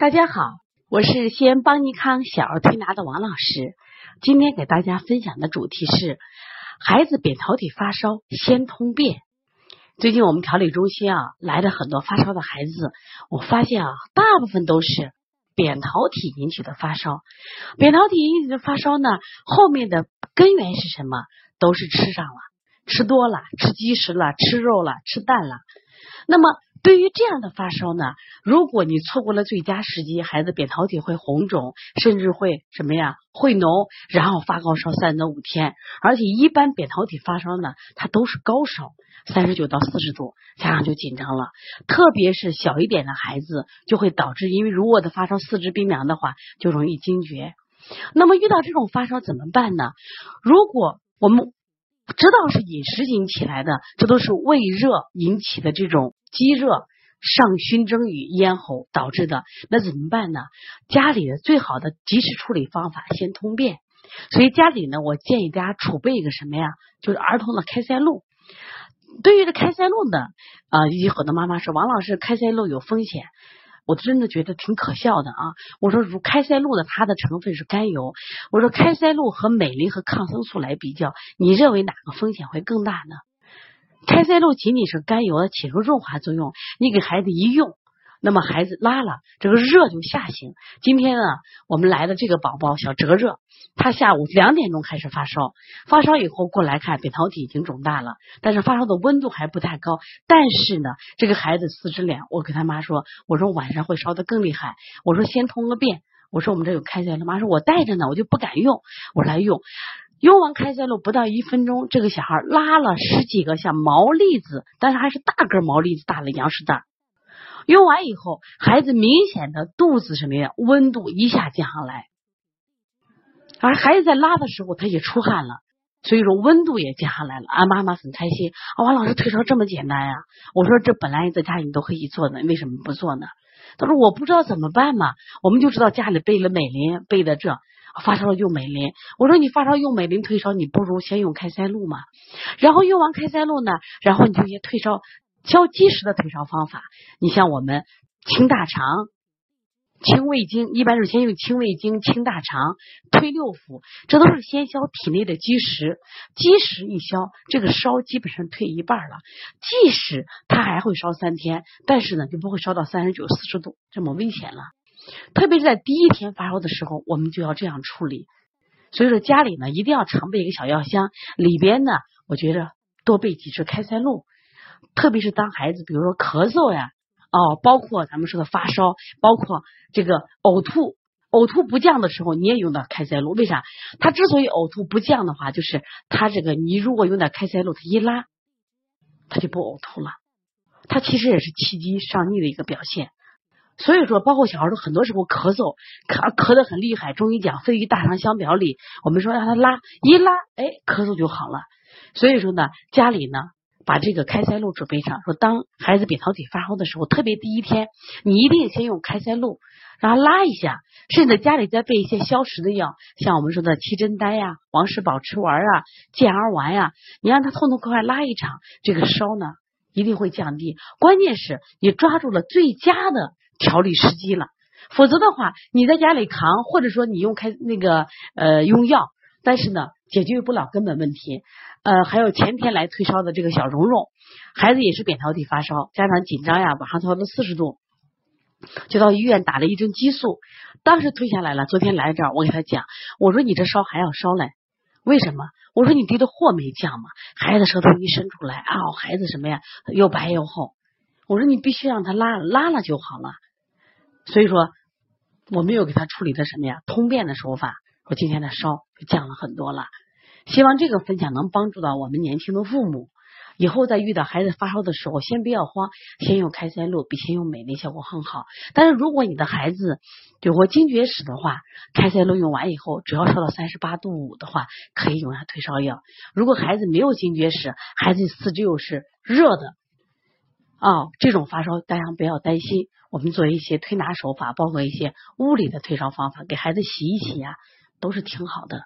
大家好，我是西安邦尼康小儿推拿的王老师。今天给大家分享的主题是孩子扁桃体发烧先通便。最近我们调理中心啊来了很多发烧的孩子，我发现啊大部分都是扁桃体引起的发烧。扁桃体引起的发烧呢，后面的根源是什么？都是吃上了，吃多了，吃积食了，吃肉了，吃蛋了。那么对于这样的发烧呢，如果你错过了最佳时机，孩子扁桃体会红肿，甚至会什么呀？会脓，然后发高烧三到五天。而且一般扁桃体发烧呢，它都是高烧，三十九到四十度，家长就紧张了。特别是小一点的孩子，就会导致，因为如果的发烧四肢冰凉的话，就容易惊厥。那么遇到这种发烧怎么办呢？如果我们知道是饮食引起来的，这都是胃热引起的这种。积热、上熏蒸与咽喉导致的，那怎么办呢？家里的最好的及时处理方法，先通便。所以家里呢，我建议大家储备一个什么呀？就是儿童的开塞露。对于这开塞露呢，啊，有很多妈妈说王老师开塞露有风险，我真的觉得挺可笑的啊！我说，如开塞露的它的成分是甘油，我说开塞露和美林和抗生素来比较，你认为哪个风险会更大呢？开塞露仅仅是甘油的起个润滑作用，你给孩子一用，那么孩子拉了，这个热就下行。今天呢，我们来的这个宝宝小哲热，他下午两点钟开始发烧，发烧以后过来看，扁桃体已经肿大了，但是发烧的温度还不太高。但是呢，这个孩子四肢凉，我跟他妈说，我说晚上会烧的更厉害，我说先通个便，我说我们这有开塞露，妈说我带着呢，我就不敢用，我来用。用完开塞露不到一分钟，这个小孩拉了十几个像毛栗子，但是还是大个毛栗子大的羊屎蛋。用完以后，孩子明显的肚子什么呀，温度一下降下来，而孩子在拉的时候他也出汗了，所以说温度也降下来了。俺妈妈很开心，啊王老师退烧这么简单呀？我说这本来在家里你都可以做的，为什么不做呢？他说我不知道怎么办嘛，我们就知道家里备了美林，备的这。发烧了用美林，我说你发烧用美林退烧，你不如先用开塞露嘛。然后用完开塞露呢，然后你就些退烧消积食的退烧方法。你像我们清大肠、清胃经，一般是先用清胃经、清大肠、推六腑，这都是先消体内的积食。积食一消，这个烧基本上退一半了。即使它还会烧三天，但是呢，就不会烧到三十九、四十度这么危险了。特别是在第一天发烧的时候，我们就要这样处理。所以说家里呢一定要常备一个小药箱，里边呢我觉着多备几支开塞露。特别是当孩子比如说咳嗽呀，哦，包括咱们说的发烧，包括这个呕吐，呕吐不降的时候，你也用到开塞露。为啥？他之所以呕吐不降的话，就是他这个你如果用点开塞露，他一拉，他就不呕吐了。他其实也是气机上逆的一个表现。所以说，包括小孩都很多时候咳嗽，咳咳的很厉害。中医讲肺与大肠相表里，我们说让他拉一拉，哎，咳嗽就好了。所以说呢，家里呢把这个开塞露准备上，说当孩子扁桃体发烧的时候，特别第一天，你一定先用开塞露让他拉一下，甚至家里再备一些消食的药，像我们说的七珍丹呀、王氏保吃丸啊、健儿丸呀，你让他痛痛快快拉一场，这个烧呢一定会降低。关键是你抓住了最佳的。调理时机了，否则的话，你在家里扛，或者说你用开那个呃用药，但是呢，解决不了根本问题。呃，还有前天来退烧的这个小蓉蓉，孩子也是扁桃体发烧，家长紧张呀，晚上烧到四十度，就到医院打了一针激素，当时退下来了。昨天来这儿，我给他讲，我说你这烧还要烧嘞，为什么？我说你滴的货没降嘛，孩子舌头一伸出来啊，孩子什么呀，又白又厚，我说你必须让他拉拉了就好了。所以说，我没有给他处理的什么呀，通便的手法，我今天的烧就降了很多了。希望这个分享能帮助到我们年轻的父母，以后在遇到孩子发烧的时候，先不要慌，先用开塞露比先用美林效果很好。但是如果你的孩子有过惊厥史的话，开塞露用完以后，只要烧到三十八度五的话，可以用下退烧药。如果孩子没有惊厥史，孩子四肢又是热的。啊，这种发烧大家不要担心，我们做一些推拿手法，包括一些物理的退烧方法，给孩子洗一洗呀，都是挺好的。